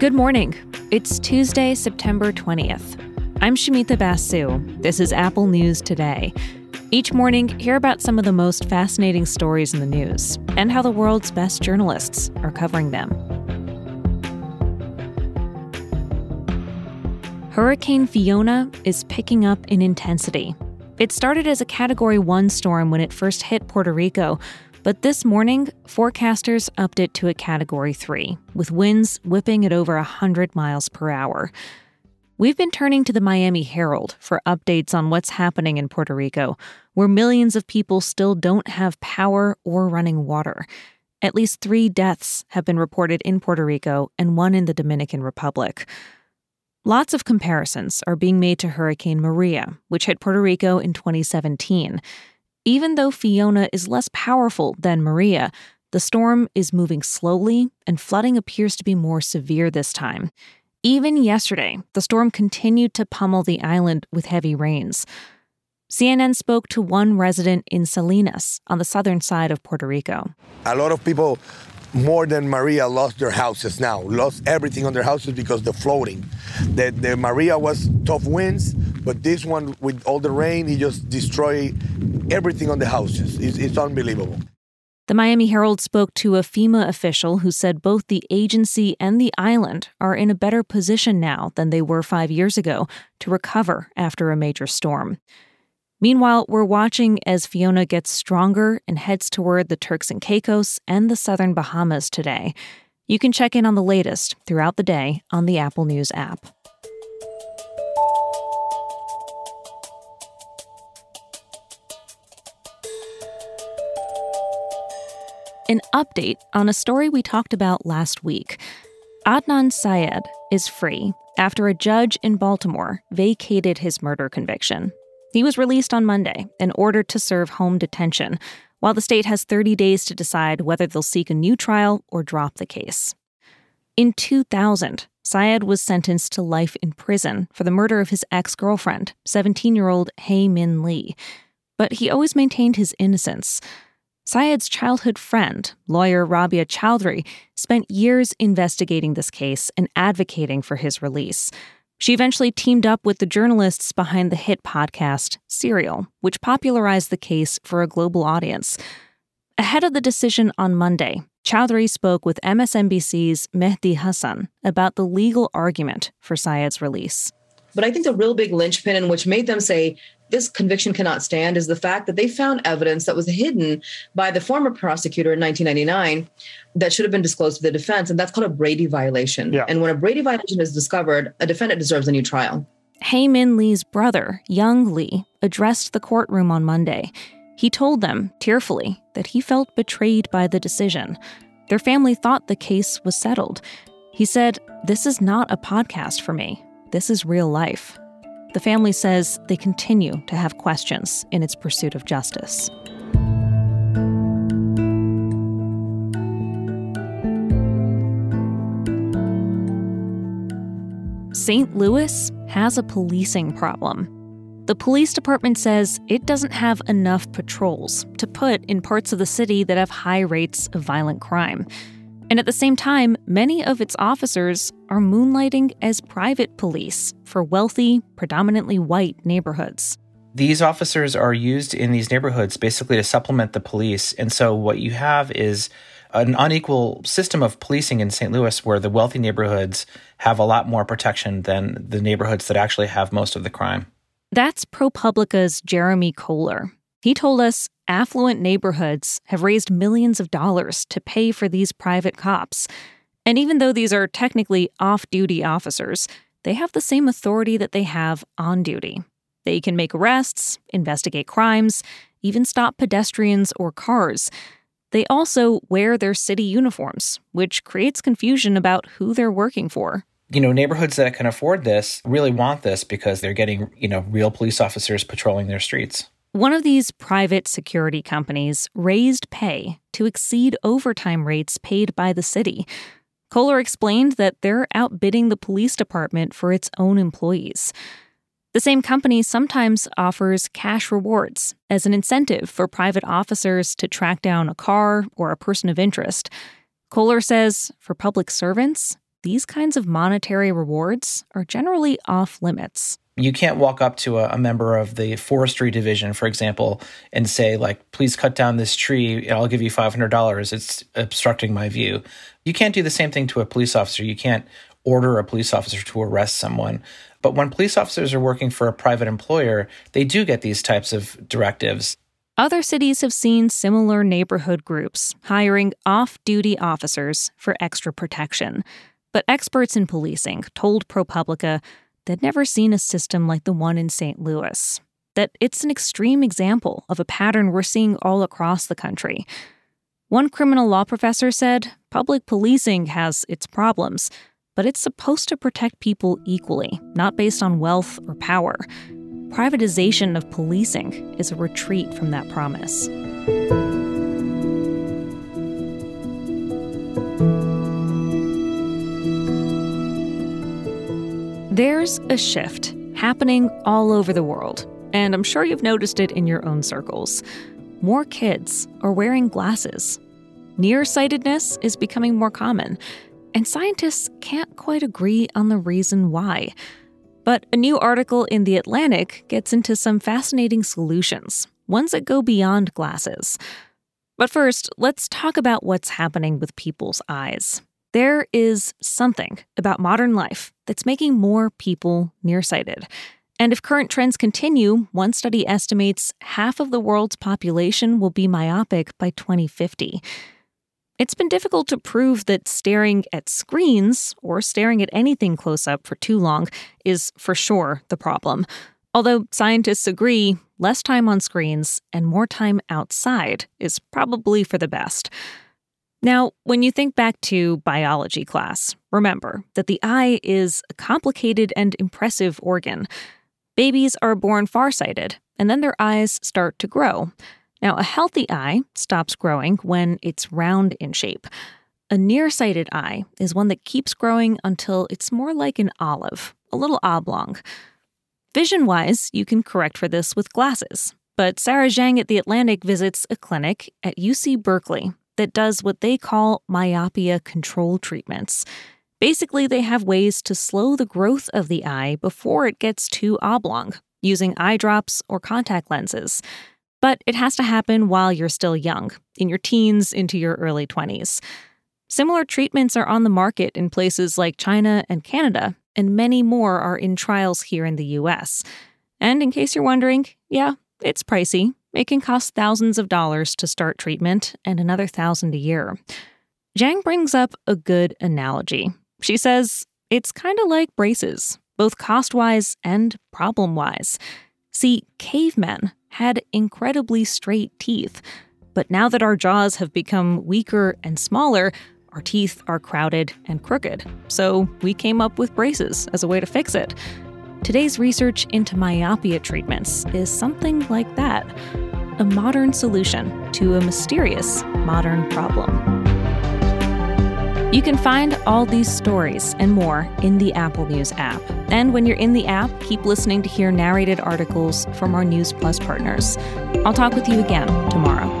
Good morning. It's Tuesday, September 20th. I'm Shamita Basu. This is Apple News Today. Each morning, hear about some of the most fascinating stories in the news and how the world's best journalists are covering them. Hurricane Fiona is picking up in intensity. It started as a Category 1 storm when it first hit Puerto Rico, but this morning, forecasters upped it to a Category 3, with winds whipping at over 100 miles per hour. We've been turning to the Miami Herald for updates on what's happening in Puerto Rico, where millions of people still don't have power or running water. At least three deaths have been reported in Puerto Rico and one in the Dominican Republic. Lots of comparisons are being made to Hurricane Maria, which hit Puerto Rico in 2017. Even though Fiona is less powerful than Maria, the storm is moving slowly and flooding appears to be more severe this time. Even yesterday, the storm continued to pummel the island with heavy rains. CNN spoke to one resident in Salinas on the southern side of Puerto Rico. A lot of people, more than Maria, lost their houses now, lost everything on their houses because the floating. The, the Maria was tough winds, but this one, with all the rain, he just destroyed everything on the houses. It's, it's unbelievable. The Miami Herald spoke to a FEMA official who said both the agency and the island are in a better position now than they were five years ago to recover after a major storm. Meanwhile, we're watching as Fiona gets stronger and heads toward the Turks and Caicos and the southern Bahamas today. You can check in on the latest throughout the day on the Apple News app. An update on a story we talked about last week. Adnan Syed is free after a judge in Baltimore vacated his murder conviction. He was released on Monday and ordered to serve home detention, while the state has 30 days to decide whether they'll seek a new trial or drop the case. In 2000, Syed was sentenced to life in prison for the murder of his ex girlfriend, 17 year old Hae Min Lee. But he always maintained his innocence. Syed's childhood friend, lawyer Rabia Chaudry, spent years investigating this case and advocating for his release. She eventually teamed up with the journalists behind the hit podcast Serial, which popularized the case for a global audience. Ahead of the decision on Monday, Chaudry spoke with MSNBC's Mehdi Hasan about the legal argument for Syed's release. But I think the real big linchpin in which made them say this conviction cannot stand is the fact that they found evidence that was hidden by the former prosecutor in 1999 that should have been disclosed to the defense. And that's called a Brady violation. Yeah. And when a Brady violation is discovered, a defendant deserves a new trial. Hae Min Lee's brother, Young Lee, addressed the courtroom on Monday. He told them, tearfully, that he felt betrayed by the decision. Their family thought the case was settled. He said, This is not a podcast for me. This is real life. The family says they continue to have questions in its pursuit of justice. St. Louis has a policing problem. The police department says it doesn't have enough patrols to put in parts of the city that have high rates of violent crime. And at the same time, many of its officers are moonlighting as private police for wealthy, predominantly white neighborhoods. These officers are used in these neighborhoods basically to supplement the police. And so what you have is an unequal system of policing in St. Louis where the wealthy neighborhoods have a lot more protection than the neighborhoods that actually have most of the crime. That's ProPublica's Jeremy Kohler. He told us affluent neighborhoods have raised millions of dollars to pay for these private cops. And even though these are technically off duty officers, they have the same authority that they have on duty. They can make arrests, investigate crimes, even stop pedestrians or cars. They also wear their city uniforms, which creates confusion about who they're working for. You know, neighborhoods that can afford this really want this because they're getting, you know, real police officers patrolling their streets. One of these private security companies raised pay to exceed overtime rates paid by the city. Kohler explained that they're outbidding the police department for its own employees. The same company sometimes offers cash rewards as an incentive for private officers to track down a car or a person of interest. Kohler says for public servants, these kinds of monetary rewards are generally off limits. You can't walk up to a, a, member of the forestry division, for example, and say, like, please cut down this tree and I'll give you $500. It's obstructing my view. You can't do the same thing to a police officer. You can't order a police officer to arrest someone. But when police officers are working for a private employer, they do get these types of directives. Other cities have seen similar neighborhood groups hiring off duty officers for extra protection. But experts in policing told ProPublica they'd never seen a system like the one in St. Louis, that it's an extreme example of a pattern we're seeing all across the country. One criminal law professor said public policing has its problems, but it's supposed to protect people equally, not based on wealth or power privatization of policing is a retreat from that promise. There's a shift happening all over the world, and I'm sure you've noticed it in your own circles. More kids are wearing glasses. Nearsightedness is becoming more common, and scientists can't quite agree on the reason why. But a new article in The Atlantic gets into some fascinating solutions, ones that go beyond glasses. But first, let's talk about what's happening with people's eyes. There is something about modern life that's making more people nearsighted. And if current trends continue, one study estimates half of the world's population will be myopic by 2050. It's been difficult to prove that staring at screens or staring at anything close up for too long is for sure the problem. Although scientists agree less time on screens and more time outside is probably for the best. Now, when you think back to biology class, remember that the eye is a complicated and impressive organ. Babies are born farsighted, and then their eyes start to grow. Now, a healthy eye stops growing when it's round in shape. A nearsighted eye is one that keeps growing until it's more like an olive, a little oblong. Vision wise, you can correct for this with glasses. But Sarah Zhang at The Atlantic visits a clinic at UC Berkeley that does what they call myopia control treatments. Basically, they have ways to slow the growth of the eye before it gets too oblong, using eye drops or contact lenses. But it has to happen while you're still young, in your teens into your early 20s. Similar treatments are on the market in places like China and Canada, and many more are in trials here in the US. And in case you're wondering, yeah, it's pricey. It can cost thousands of dollars to start treatment and another thousand a year. Zhang brings up a good analogy. She says it's kind of like braces, both cost wise and problem wise. See, cavemen had incredibly straight teeth. But now that our jaws have become weaker and smaller, our teeth are crowded and crooked. So we came up with braces as a way to fix it. Today's research into myopia treatments is something like that a modern solution to a mysterious modern problem. You can find all these stories and more in the Apple News app. And when you're in the app, keep listening to hear narrated articles from our News Plus partners. I'll talk with you again tomorrow.